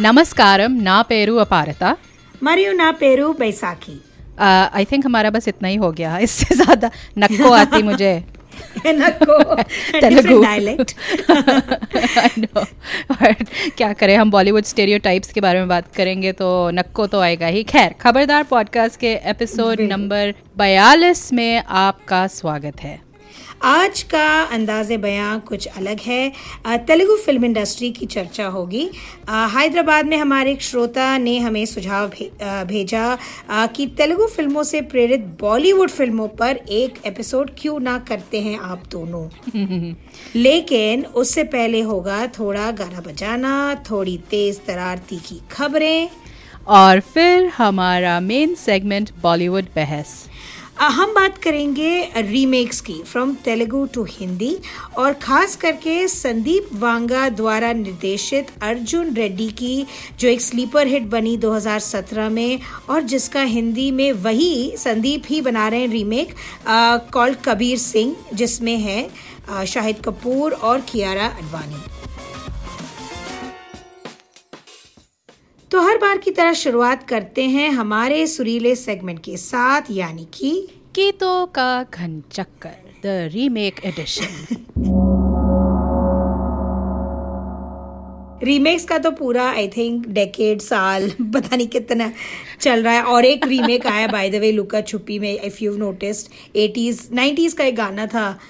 नमस्कारम ना पेरू अपारता। मरियो ना पेरू बैसाखी। आई थिंक हमारा बस इतना ही हो गया इससे ज़्यादा नक्को आती मुझे। क्या करें हम बॉलीवुड स्टेरियोटाइप्स के बारे में बात करेंगे तो नक्को तो आएगा ही। खैर खबरदार पॉडकास्ट के एपिसोड नंबर बयालीस में आपका स्वागत है। आज का अंदाज बयां कुछ अलग है। तेलुगु फ़िल्म इंडस्ट्री की चर्चा होगी। हैदराबाद में हमारे एक श्रोता ने हमें सुझाव भे, भेजा कि तेलुगु फ़िल्मों से प्रेरित बॉलीवुड फ़िल्मों पर एक एपिसोड क्यों ना करते हैं आप दोनों? लेकिन उससे पहले होगा थोड़ा गाना बजाना थोड़ी तेज तरार तीखी खबरें। और फिर हमारा मेन सेगमेंट बॉलीवुड बहस। हम बात करेंगे रीमेक्स की फ्रॉम तेलुगु टू हिंदी, और खास करके संदीप वांगा द्वारा निर्देशित अर्जुन रेड्डी की जो एक स्लीपर हिट बनी 2017 में, और जिसका हिंदी में वही संदीप ही बना रहे हैं रीमेक कॉल्ड कबीर सिंह, जिसमें है शाहिद कपूर और कियारा अडवाणी। तो हर बार की तरह शुरुआत करते हैं हमारे सुरीले सेगमेंट के साथ यानी कि गीतों का घन चक्कर द रीमेक एडिशन रीमेक्स का तो पूरा आई थिंक डेकेड साल पता नहीं कितना चल रहा है। और एक रीमेक आया बाय द वे लुका छुपी में if you noticed 80s 90s का एक गाना था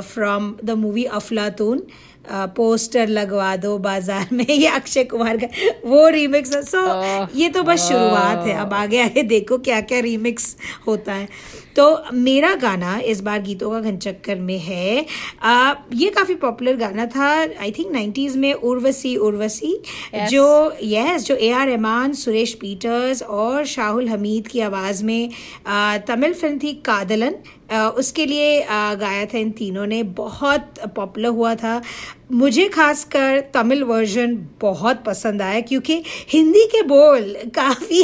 from the movie Aflatoon poster लगवा दो बाज़ार में ये अक्षय कुमार का वो रीमिक्स है। सो ये तो बस शुरुआत है। अब आगे आगे देखो क्या क्या रीमिक्स होता है। तो मेरा गाना इस बार गीतों का घन चक्कर में है। आ, ये काफ़ी पॉपुलर गाना था आई थिंक 90s में उर्वशी उर्वशी Yes. जो यस yes, जो A R Rahman Suresh Peters और शाहुल हमीद की आवाज़ में आ, तमिल फ़िल्म थी कादलन। आ, उसके लिए आ, गाया था इन तीनों ने। बहुत पॉपुलर हुआ था। मुझे खासकर तमिल वर्जन बहुत पसंद आया क्योंकि हिंदी के बोल काफ़ी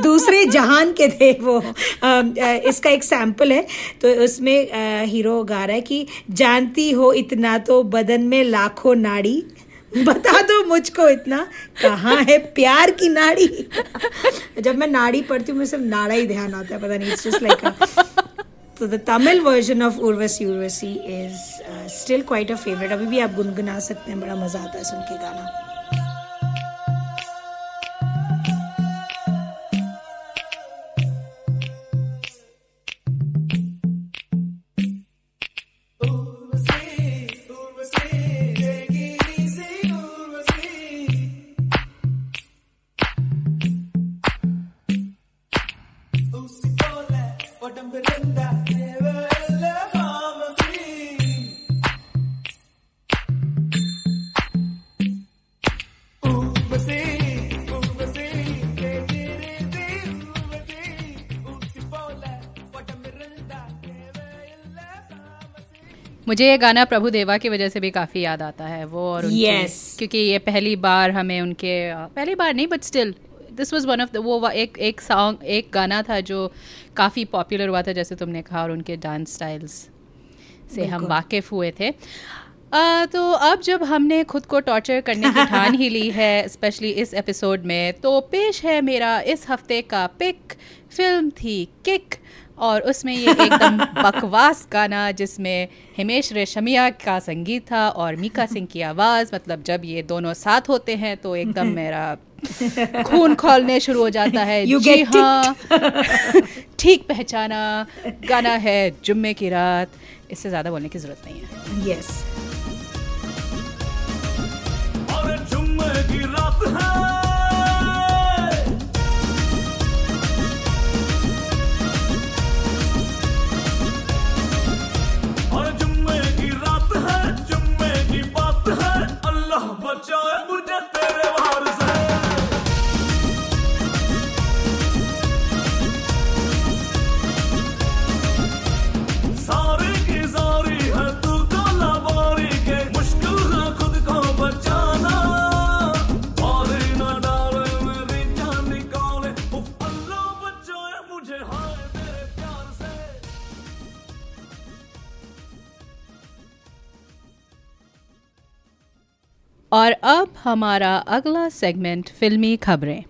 दूसरे जहान के थे वो। इसका एक सैंपल है। तो उसमें हीरो गा रहा है कि, जानती हो इतना तो बदन में लाखों नाड़ी। बता दो मुझको इतना। कहाँ है प्यार की नाड़ी? जब मैं नाड़ी पढ़ती हूँ, मुझे सिर्फ़ नाड़ा ही ध्यान आता है, पता नहीं इट्स जस्ट लाइक तो the Tamil version of Urvashi Urvashi is still quite a favourite अभी भी आप गुनगुना सकते हैं बड़ा मज़ा आता है सुन के गाना मुझे ये गाना प्रभु देवा की वजह से भी काफ़ी याद आता है वो और उनकी Yes. क्योंकि ये पहली बार हमें उनके पहली बार नहीं but still this was one of the वो एक एक सॉन्ग एक गाना था जो काफ़ी पॉपुलर हुआ था जैसे तुमने कहा और उनके डांस स्टाइल्स से हम वाकिफ़ हुए थे। आ, तो अब जब हमने खुद को टॉर्चर करने की ठान ही ली है स्पेशली इस एपिसोड में तो पेश है मेरा इस हफ़्ते का पिक फ़िल्म थी किक और उसमें ये एकदम बकवास गाना जिसमें हिमेश रेशमिया का संगीत था और मीका सिंह की आवाज़ मतलब जब ये दोनों साथ होते हैं तो एकदम मेरा खून खोलने शुरू हो जाता है। You जी हाँ। ठीक पहचाना गाना है जुम्मे की रात। इससे ज़्यादा बोलने की ज़रूरत नहीं है। यस और और अब हमारा अगला सेगमेंट फिल्मी खबरें।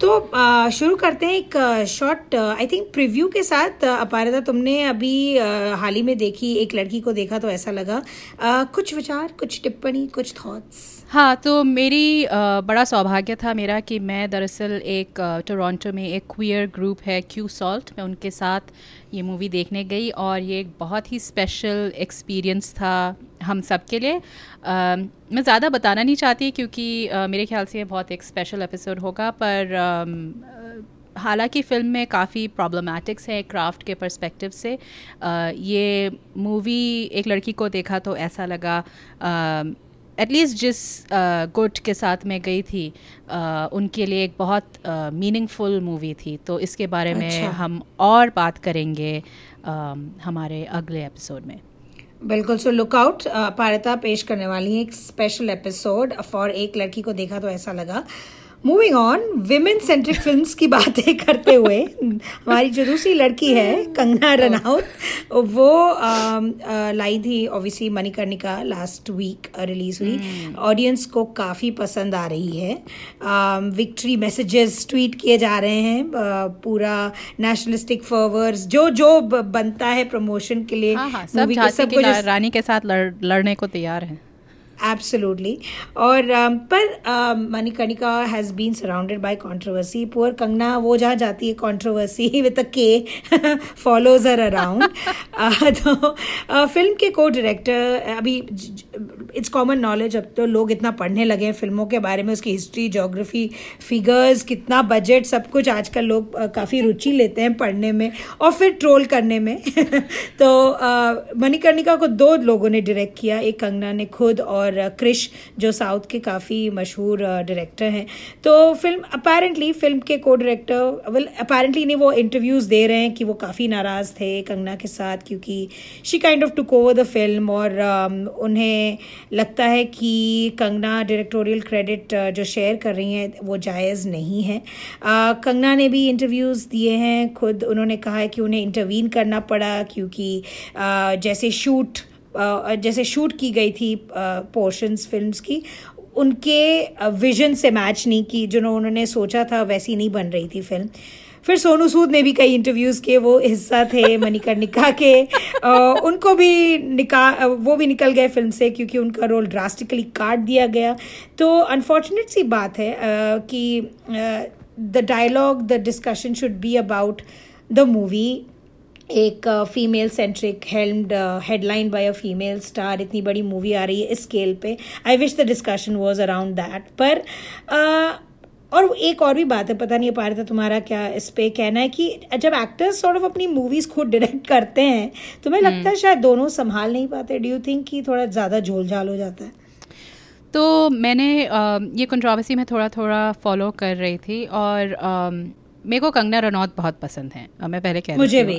तो शुरू करते हैं एक शॉर्ट आई थिंक प्रीव्यू के साथ अ, अपारिता तुमने अभी हाल ही में देखी एक लड़की को देखा तो ऐसा लगा। कुछ विचार कुछ टिप्पणी कुछ थॉट्स हाँ तो मेरी अ, बड़ा सौभाग्य था मेरा कि मैं दरअसल एक टोरंटो में एक क्वियर ग्रुप है क्यू सॉल्ट मैं उनके साथ ये मूवी देखने गई और ये एक बहुत ही स्पेशल एक्सपीरियंस था हम सब के लिए। अ, मैं ज़्यादा बताना नहीं चाहती क्योंकि अ, मेरे ख्याल से ये बहुत एक स्पेशल एपिसोड होगा पर हालाँकि फ़िल्म में काफ़ी प्रॉब्लमैटिक्स है क्राफ्ट के पर्सपेक्टिव से। अ, ये मूवी एक लड़की को देखा तो ऐसा लगा एटलीस्ट जिस गुट के साथ मैं गई थी अ, उनके लिए एक बहुत मीनिंगफुल मूवी थी। तो इसके बारे में अच्छा। हम और बात करेंगे अम, हमारे अगले एपिसोड में। बिल्कुल सो लुक आउट पारिता पेश करने वाली है एक स्पेशल एपिसोड फॉर एक लड़की को देखा तो ऐसा लगा। Moving on women centric film की बातें करते हुए हमारी जो दूसरी लड़की है कंगना रनौत वो लाई थी obviously Manikarnika last week release हुई। ऑडियंस को काफ़ी पसंद आ रही है। विक्ट्री मैसेजेस ट्वीट किए जा रहे हैं पूरा नेशनलिस्टिक फर्वर्स जो जो बनता है प्रमोशन के लिए हाँ हाँ सब के- सब कुछ रानी के साथ लड़, लड़ने को तैयार हैं। एब्सोल्युटली और um, पर Manikarnika has been surrounded by controversy poor Kangana वो जहाँ जाती है कंट्रोवर्सी विद अ के फॉलोज हर अराउंड तो uh, फ़िल्म के को डायरेक्टर अभी इट्स कॉमन नॉलेज अब तो लोग इतना पढ़ने लगे हैं फ़िल्मों के बारे में उसकी हिस्ट्री जोग्राफी फिगर्स कितना बजट सब कुछ आजकल लोग uh, काफ़ी रुचि लेते हैं पढ़ने में और फिर ट्रोल करने में। तो uh, मणिकर्णिका को दो लोगों ने डायरेक्ट किया एक कंगना ने खुद और uh, क्रिश जो साउथ के काफ़ी मशहूर डायरेक्टर हैं। तो फ़िल्म अपेरेंटली फ़िल्म के को डायरेक्टर वेल अपेरेंटली नहीं वो इंटरव्यूज़ दे रहे हैं कि वो काफ़ी नाराज़ थे कंगना के साथ क्योंकि she kind of took over the film और उन्हें लगता है कि कंगना डायरेक्टोरियल क्रेडिट जो शेयर कर रही हैं वो जायज़ नहीं है। कंगना ने भी इंटरव्यूज़ दिए हैं खुद उन्होंने कहा है कि उन्हें इंटरवीन करना पड़ा क्योंकि जैसे शूट जैसे शूट की गई थी पोर्शंस फिल्म्स की उनके विजन से मैच नहीं की जो उन्होंने सोचा था वैसी नहीं बन रही थी फ़िल्म फिर सोनू सूद ने भी कई इंटरव्यूज़ किए वो हिस्सा थे मणिकर्णिका के अ, उनको भी निका वो भी निकल गए फ़िल्म से क्योंकि उनका रोल ड्रास्टिकली काट दिया गया. तो अनफॉर्चुनेट सी बात है अ, कि the dialogue the discussion should be about the movie एक female centric helmed headline by a female star इतनी बड़ी मूवी आ रही है इस स्केल पे. I wish the discussion was around that पर uh, और एक और भी बात है पता नहीं पार था तुम्हारा क्या इस पे कहना है कि जब एक्टर्स सॉर्ट ऑफ़ अपनी मूवीज़ खुद डायरेक्ट करते हैं तो मैं लगता है शायद दोनों संभाल नहीं पाते? डू यू थिंक कि थोड़ा ज़्यादा झोल झाल हो जाता है? तो मैंने अ, ये कंट्रोवर्सी में थोड़ा थोड़ा फॉलो कर रही थी और अम, मेरे को कंगना रनौत बहुत पसंद है। मैं पहले कह मुझे भी,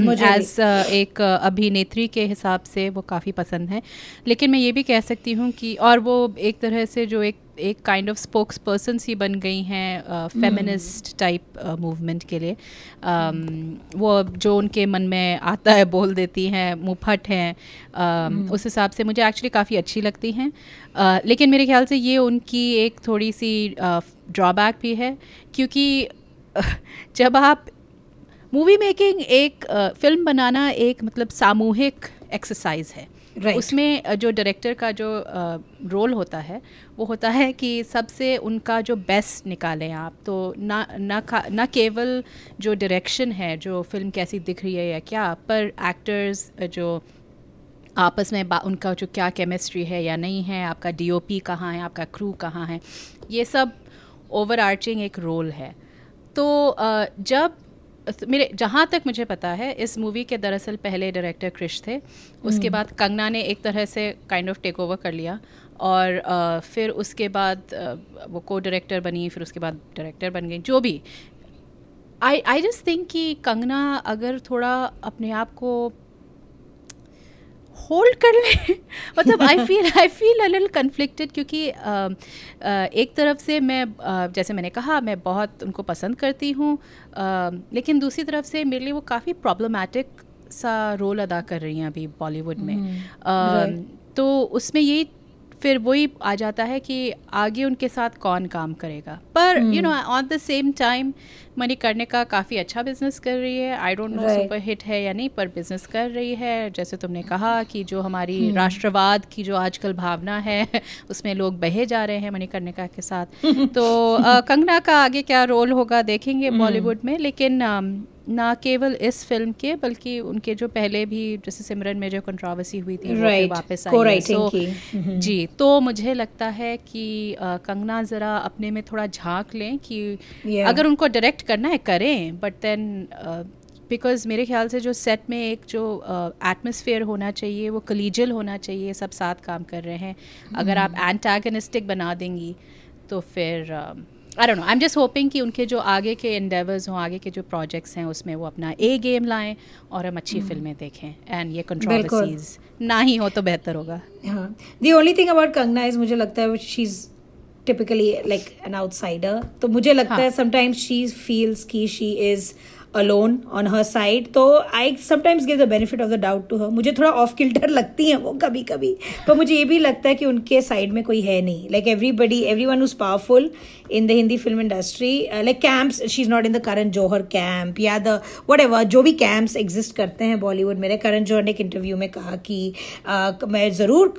मुझे भी। एज एक अभिनेत्री के हिसाब से वो काफ़ी पसंद है। लेकिन मैं ये भी कह सकती हूँ कि और वो एक तरह से जो एक एक काइंड ऑफ़ स्पोक्स पर्सन सी बन गई हैं फेमिनिस्ट टाइप मूवमेंट के लिए। अम, वो जो उनके मन में आता है बोल देती हैं मुँहफट हैं अम, उस हिसाब से मुझे एक्चुअली काफ़ी अच्छी लगती हैं। अ, लेकिन मेरे ख्याल से ये उनकी एक थोड़ी सी ड्रॉबैक भी है क्योंकि जब आप मूवी मेकिंग एक फ़िल्म बनाना एक मतलब सामूहिक एक्सरसाइज है। Right. उसमें जो डायरेक्टर का जो रोल होता है वो होता है कि सबसे उनका जो बेस्ट निकालें आप। तो ना ना ना केवल जो डायरेक्शन है जो फ़िल्म कैसी दिख रही है या क्या पर एक्टर्स जो आपस में बा- उनका जो क्या केमिस्ट्री है या नहीं है आपका डीओपी कहाँ है आपका क्रू कहाँ है ये सब ओवर एक रोल है। तो जब मेरे जहाँ तक मुझे पता है इस मूवी के दरअसल पहले डायरेक्टर क्रिश थे उसके बाद कंगना ने एक तरह से काइंड ऑफ़ टेक ओवर कर लिया और आ, फिर उसके बाद आ, वो को डायरेक्टर बनी फिर उसके बाद डायरेक्टर बन गई जो भी। आई आई जस्ट थिंक कि कंगना अगर थोड़ा अपने आप को होल्ड कर लें मतलब आई फील आई फील अ लिल कन्फ्लिक्टेड क्योंकि एक तरफ़ से मैं जैसे मैंने कहा मैं बहुत उनको पसंद करती हूँ लेकिन दूसरी तरफ़ से मेरे लिए वो काफ़ी प्रॉब्लमेटिक सा रोल अदा कर रही हैं अभी बॉलीवुड में अ, right. तो उसमें यही फिर वही आ जाता है कि आगे उनके साथ कौन काम करेगा। पर you know on the same time Manikarnika काफ़ी अच्छा बिज़नेस कर रही है। I don't know super hit है या नहीं पर बिज़नेस कर रही है। जैसे तुमने कहा कि जो हमारी hmm. राष्ट्रवाद की जो आजकल भावना है उसमें लोग बहे जा रहे हैं मनी मणिकर्णिका के साथ। तो अ, कंगना का आगे क्या रोल होगा देखेंगे बॉलीवुड hmm. में लेकिन अम, ना केवल इस फ़िल्म के बल्कि उनके जो पहले भी जैसे सिमरन में जो कंट्रोवर्सी हुई थी वो Right. वापस आई So, जी तो मुझे लगता है कि अ, कंगना ज़रा अपने में थोड़ा झाँक लें कि Yeah. अगर उनको डायरेक्ट करना है करें बट देन बिकॉज़ मेरे ख्याल से जो सेट में एक जो एटमोसफियर होना चाहिए वो कलीजल होना चाहिए सब साथ काम कर रहे हैं mm-hmm. अगर आप. एंटागनिस्टिक बना देंगी तो फिर I don't know I am just hoping कि उनके जो आगे के एंडेवर्स हों आगे के जो प्रोजेक्ट्स हैं उसमें वो अपना ए गेम लाएँ और हम अच्छी फ़िल्में देखें। एंड ये कंट्रोवर्सीज ना ही हो तो बेहतर होगा। हाँ। The only thing about Kangana is मुझे लगता है she is typically like an outsider तो मुझे लगता हाँ. है। समटाइम्स शी फील्स कि she is alone on her side तो I sometimes give the benefit of the doubt to her मुझे थोड़ा ऑफ़ किल्टर लगती हैं वो कभी कभी पर मुझे ये भी लगता है कि उनके साइड में कोई है नहीं। Like everybody every one who's powerful in the Hindi film industry like camps she is not in the Karan Johar camp या द वट एवर जो भी कैंप्स एग्जिस्ट करते हैं बॉलीवुड में करण जौहर ने एक इंटरव्यू में कहा कि uh, मैं ज़रूर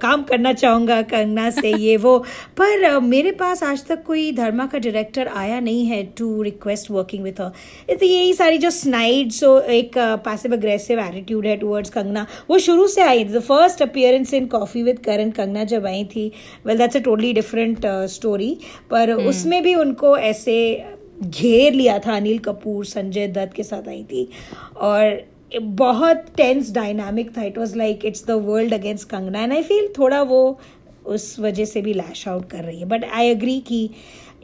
काम करना चाहूँगा कंगना से ये वो पर uh, मेरे पास आज तक कोई धर्मा का डायरेक्टर आया नहीं है to request working with her तो यही सारी जो स्नाइड सो एक पैसिव अग्रेसिव एटीट्यूड है टुवर्ड्स कंगना वो शुरू से I the first appearance in Coffee with Karan Kangana जब आई थी well that's a totally different story पर उसमें भी उनको ऐसे घेर लिया था अनिल कपूर संजय दत्त के साथ आई थी। और बहुत टेंस डायनामिक था। It was like it's the world against Kangana. And I feel थोड़ा वो उस वजह से भी लैश आउट कर रही है। बट आई एग्री कि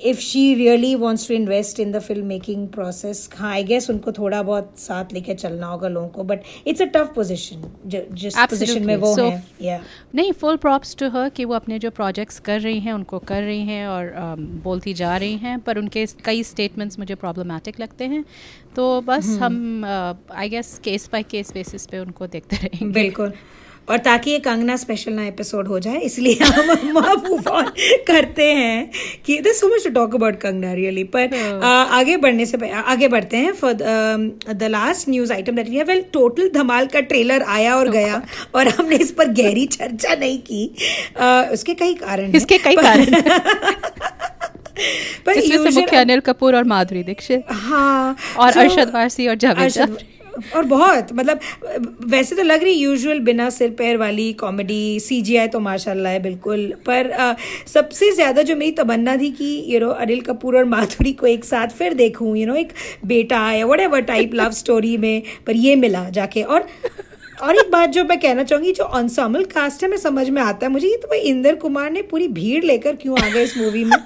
if she really wants to invest in the film making process हाँ आई गेस उनको थोड़ा बहुत साथ लेके चलना होगा लोगों को but it's a tough position जिस पोजिशन में वो So, है या नहीं फुल प्रॉप्स टू हर कि वो अपने जो प्रोजेक्ट्स कर रही हैं उनको कर रही हैं और um, बोलती जा रही हैं पर उनके कई स्टेटमेंट्स मुझे प्रॉब्लमेटिक लगते हैं। तो बस हम I guess case by case basis पे उनको देखते रहेंगे। बिल्कुल। और ताकि ये कंगना स्पेशल ना एपिसोड हो जाए इसलिए हम मूव ऑन करते हैं कि this so much to talk about Kangana really पर आ, आगे बढ़ने से आगे बढ़ते हैं for the last news item that we have well total Dhamaal का ट्रेलर आया और गया और हमने इस पर गहरी चर्चा नहीं की। आ, उसके कई कारण इसके कई कारण पर जिसमें से मुख्य अनिल कपूर और माधुरी दीक्षित। हाँ और अरशद वारसी और जावेद। और बहुत मतलब वैसे तो लग रही यूजुअल बिना सिर पैर वाली कॉमेडी सीजीआई तो माशाल्लाह है बिल्कुल। पर अ, सबसे ज़्यादा जो मेरी तमन्ना थी कि यू नो अनिल कपूर और माधुरी को एक साथ फिर देखूँ यू नो एक बेटा या whatever type love story में पर ये मिला जाके। और और एक बात जो मैं कहना चाहूँगी जो ऑनसामल कास्ट है मैं समझ में आता है मुझे ये तो भाई इंदर कुमार ने पूरी भीड़ लेकर क्यों आ गए इस मूवी में?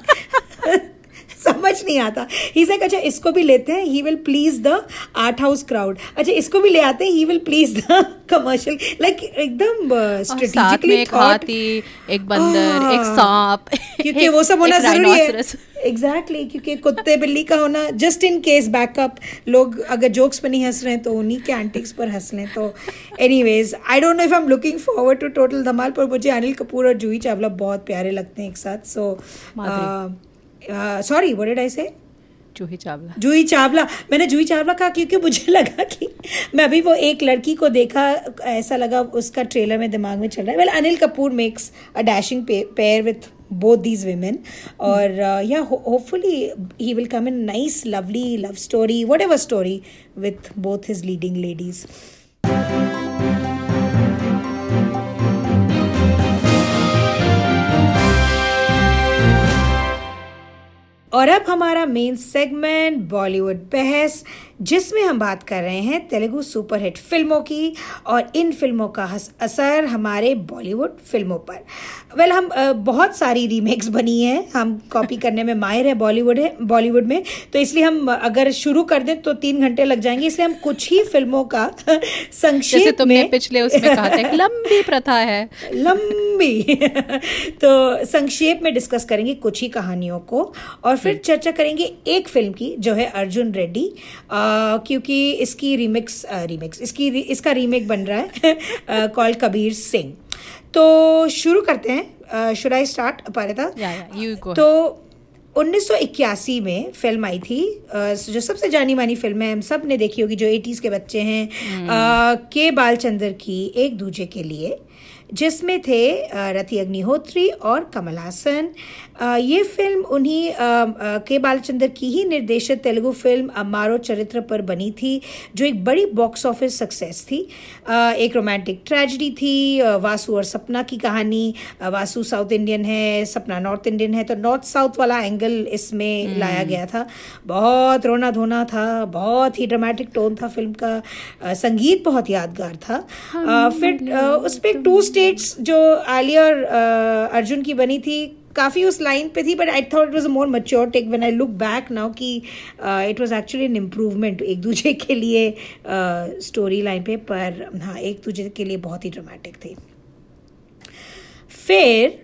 समझ नहीं आता। ही लाइक अच्छा इसको भी लेते हैं। He will please the art house crowd अच्छा इसको भी ले आते हैं। He will please the commercial like एकदम में स्ट्रेटेजिकली एक हाथी एक बंदर एक हाँ। सांप क्योंकि वो सब होना ज़रूरी है। एग्जैक्टली क्योंकि कुत्ते बिल्ली का होना जस्ट इन केस बैकअप लोग अगर जोक्स पर नहीं हंस रहे हैं तो उन्हीं के एंटिक्स पर हंस लें। तो anyways I don't know if I am looking forward to total Dhamaal पर मुझे अनिल कपूर और जूही चावला बहुत प्यारे लगते हैं एक साथ uh, सो सॉरी वो dead I say Juhi Chawla. Juhi Chawla. मैंने जूही चावला कहा क्योंकि मुझे लगा कि मैं अभी वो एक लड़की को देखा ऐसा लगा उसका ट्रेलर में दिमाग में चल रहा है। Well Anil Kapoor makes a dashing pair with both these women और या hopefully he will come in nice lovely love story whatever story with both his leading ladies और अब हमारा मेन सेगमेंट बॉलीवुड बहस जिसमें हम बात कर रहे हैं तेलुगु सुपरहिट फ़िल्मों की और इन फ़िल्मों का असर हमारे बॉलीवुड फ़िल्मों पर। वेल हम बहुत सारी रीमेक्स बनी हैं। हम कॉपी करने में माहिर है बॉलीवुड है बॉलीवुड में। तो इसलिए हम अगर शुरू कर दें तो तीन घंटे लग जाएँगे। इसलिए हम कुछ ही फ़िल्मों का संक्षेप तुमने में पिछले उसमें कहा था लंबी प्रथा है। लंबी। तो संक्षेप में डिस्कस करेंगे कुछ ही कहानियों को। और फिर चर्चा करेंगे एक फ़िल्म की जो है अर्जुन रेड्डी। क्योंकि इसकी रीमिक्स रीमिक्स इसकी इसका रीमेक बन रहा है कॉल कबीर सिंह। तो शुरू करते हैं। शुड आई स्टार्ट गो तो 1981 में फ़िल्म आई थी जो सबसे जानी मानी फ़िल्म है। हम सबने देखी होगी जो 80s के बच्चे हैं। अ, के बालचंद्र की एक दूजे के लिए जिसमें थे रति अग्निहोत्री और कमल हासन। ये फ़िल्म उन्हीं के बालचंद्र की ही निर्देशित तेलुगु फ़िल्म अमारो चरित्र पर बनी थी जो एक बड़ी बॉक्स ऑफ़िस सक्सेस थी। एक रोमांटिक ट्रेजिडी थी वासु और सपना की कहानी। वासु साउथ इंडियन है सपना नॉर्थ इंडियन है तो नॉर्थ साउथ वाला एंगल इसमें लाया गया था। बहुत रोना धोना था बहुत ही ड्रामेटिक टोन था फ़िल्म का। संगीत बहुत यादगार था। फिर उस पर टू स्टेट्स जो आलिया और अर्जुन की बनी थी काफ़ी उस लाइन पे थी but I thought it was a more mature take when I look back now कि it was actually an improvement एक दूसरे के लिए स्टोरी uh, लाइन पे पर हाँ एक दूसरे के लिए बहुत ही ड्रामेटिक थी। फिर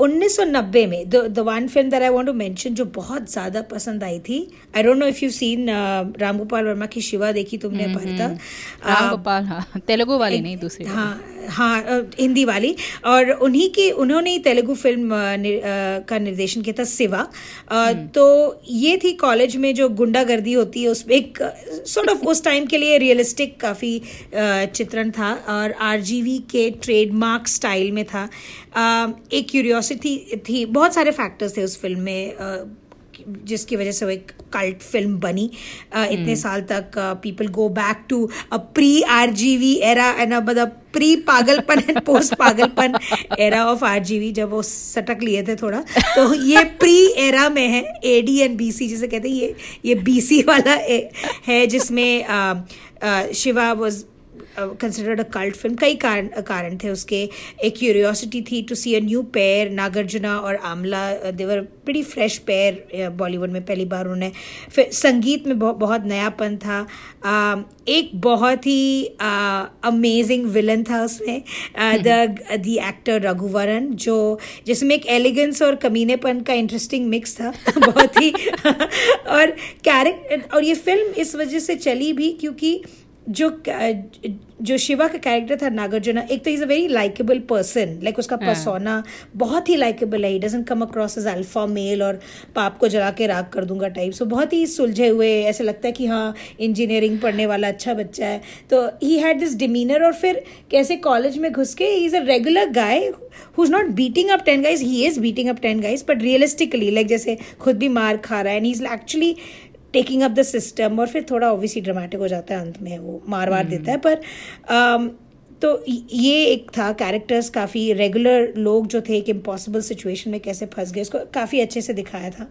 उन्नीस सौ नब्बे में the one film that I want to mention जो बहुत ज़्यादा पसंद आई थी I don't know if you seen Ram Gopal Varma की शिवा देखी तुमने परिता राम गोपाल हाँ तेलुगु वाली नहीं दूसरी हाँ हाँ हिंदी वाली। और उन्हीं की उन्होंने ही तेलुगु फ़िल्म अ, का निर्देशन किया था सिवा तो ये थी कॉलेज में जो गुंडागर्दी होती है उसमें एक सॉर्ट ऑफ़ उस टाइम के लिए रियलिस्टिक काफ़ी चित्रण था। और आरजीवी के ट्रेडमार्क स्टाइल में था। एक क्यूरियोसिटी थी बहुत सारे फैक्टर्स थे उस फ़िल्म में जिसकी वजह से वो एक कल्ट फ़िल्म बनी। अ, इतने साल तक people go back to a pre RGV era and मतलब प्री पागलपन एंड पोस्ट पागलपन एरा ऑफ़ आरजीवी जब वो सटक लिए थे थोड़ा। तो ये प्री एरा में है एडी एंड बीसी जिसे कहते हैं ये ये बीसी वाला है जिसमें Shiva was considered a cult film कई कारण कारण थे उसके एक क्यूरियोसिटी थी to see a new pair Nagarjuna और आमला देवर बड़ी फ्रेश पेयर बॉलीवुड में पहली बार उन्होंने फिर संगीत में बहुत बहुत नयापन था एक बहुत ही अमेजिंग विलन था उसमें द द एक्टर रघुवरन जो जिसमें एक एलिगेंस और कमीनेपन का इंटरेस्टिंग मिक्स था बहुत ही और कैरेक्टर और ये फ़िल्म इस वजह से चली भी क्योंकि जो जो शिवा का कैरेक्टर था नागार्जुना एक तो is a very likeable person like उसका पर्सोना बहुत ही लाइकेबल है। He doesn't come across as alpha male और पाप को जला के राग कर दूँगा टाइप सो बहुत ही सुलझे हुए ऐसे लगता है कि हाँ इंजीनियरिंग पढ़ने वाला अच्छा बच्चा है। तो ही हैड दिस डिमीनर और फिर कैसे कॉलेज में घुस के he is a regular guy who is not beating up ten guys he is beating up ten guys but realistically like जैसे खुद भी मार खा रहा है and he is actually taking up the system और फिर थोड़ा ऑब्वियसली ड्रामेटिक हो जाता है अंत में वो मार वार देता है। पर um, तो ये एक था कैरेक्टर्स काफ़ी रेगुलर लोग जो थे एक इम्पॉसिबल सिचुएशन में कैसे फंस गए उसको काफ़ी अच्छे से दिखाया था।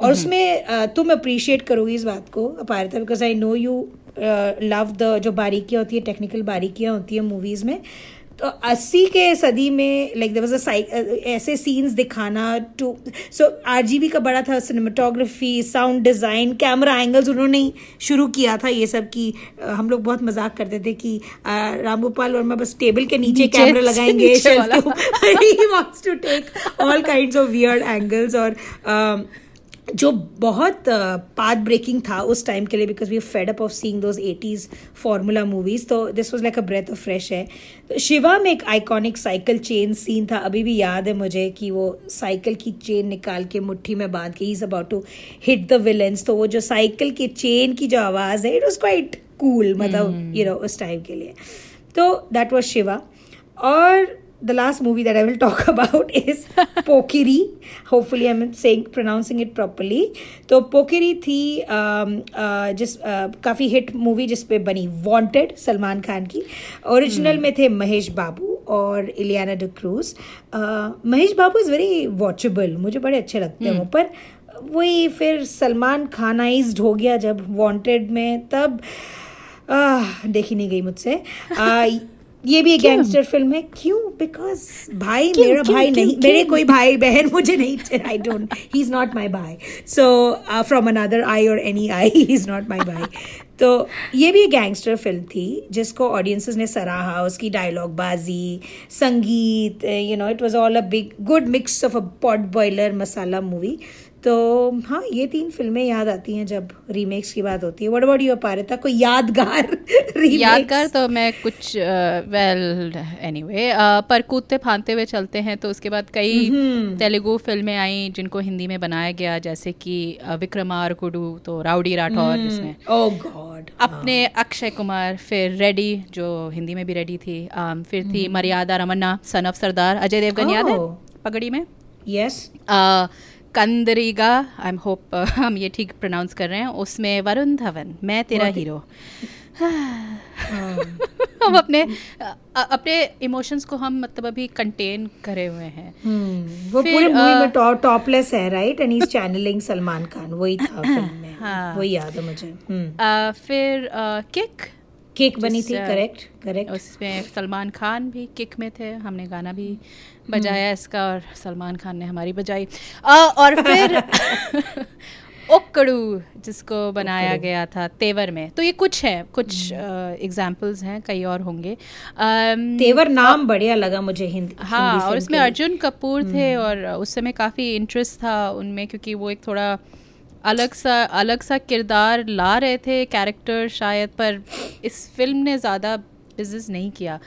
और उसमें uh, तुम अप्रिशिएट करोगी इस बात को अपारता because I know you love the जो बारीकियाँ होती है टेक्निकल बारीकियाँ होती है मूवीज़ में तो अस्सी के सदी में लाइक देर वॉज़ अ ऐसे सीन्स दिखाना टू सो आरजीबी का बड़ा था cinematography sound design camera angles उन्होंने ही शुरू किया था ये सब की हम लोग बहुत मज़ाक करते थे कि अ, राम गोपाल वर्मा बस टेबल के नीचे कैमरा लगाएँगे नीचे shelf वाला। के ऊपर ही wants to take all kinds of weird angles और um, जो बहुत पाथ ब्रेकिंग था उस टाइम के लिए because we fed up of seeing those eighties formula movies तो this was like a breath of fresh है तो शिवा में एक आइकॉनिक साइकिल चेन सीन था. अभी भी याद है मुझे कि वो साइकिल की चेन निकाल के मुट्ठी में बाँध के ही is about to hit the villains तो वो जो साइकिल की चेन की जो आवाज़ है इट वॉज़ क्वाइट कूल मतलब यू नो उस टाइम के लिए. तो दैट वॉज़ शिवा और the last movie that I will talk about is Pokiri. Hopefully, I'm saying pronouncing it properly. तो पोकिरी थी um, uh, जिस uh, काफ़ी हिट मूवी जिस पे बनी वांटेड सलमान खान की। ओरिजिनल में थे महेश बाबू और Ileana D'Cruz Mahesh Babu is very watchable मुझे बड़े अच्छे लगते हैं वो पर वही फिर सलमान खानाइज्ड हो गया जब वांटेड में तब आह, देखी नहीं गई मुझसे। आ, ये भी एक गैंगस्टर फ़िल्म है। क्यों? बिकॉज़ भाई क्यों, मेरा क्यों, भाई क्यों, नहीं क्यों? मेरे कोई भाई बहन मुझे नहीं I don't he is not my भाई। सो फ्रॉम अनदर आई और any I he is not my भाई। तो ये भी एक गैंगस्टर फ़िल्म थी जिसको ऑडियंसेस ने सराहा उसकी डायलॉग बाजी संगीत you know it was all a big good mix of a potboiler masala movie तो हाँ ये तीन फ़िल्में याद आती हैं जब रीमेक्स की बात होती है। व्हाट अबाउट योर पारिता कोई यादगार? यादगार तो मैं कुछ वेल एनीवे पर कूदते फांदते हुए चलते हैं तो उसके बाद कई तेलुगु फ़िल्में आई जिनको हिंदी में बनाया गया जैसे कि अ, विक्रमार्कुडु तो राउडी राठौर जिसमें। Oh God. अपने अक्षय कुमार फिर रेडी जो हिंदी में भी रेडी थी फिर थी मर्यादा रमन्ना सन ऑफ़ सरदार अजय देवगन याद है? Oh. पगड़ी में? Yes Yes. Kandireega I am hope हम ये ठीक प्रोनाउंस कर रहे हैं उसमें वरुण धवन मैं तेरा हीरो हम अपने अपने इमोशंस को हम मतलब अभी कंटेन करे हुए हैं। Hmm. वो पूरे मूवी में टॉपलेस है right and is channeling Salman Khan वही था फ़िल्म में। हाँ। वही याद है मुझे। हम्म। फिर किक केक बनी थी करेक्ट करेक्ट उसमें सलमान खान भी किक में थे हमने गाना भी बजाया इसका और सलमान खान ने हमारी बजाई। और फिर ओकड़ू जिसको बनाया गया था तेवर में। तो ये कुछ है कुछ एग्जाम्पल्स हैं कई और होंगे। तेवर नाम बढ़िया लगा मुझे हिंदी हाँ और उसमें अर्जुन कपूर थे और उस समय काफ़ी इंटरेस्ट था उनमें क्योंकि वो एक थोड़ा अलग सा अलग सा किरदार ला रहे थे कैरेक्टर शायद पर इस फ़िल्म ने ज़्यादा बिज़नेस नहीं किया।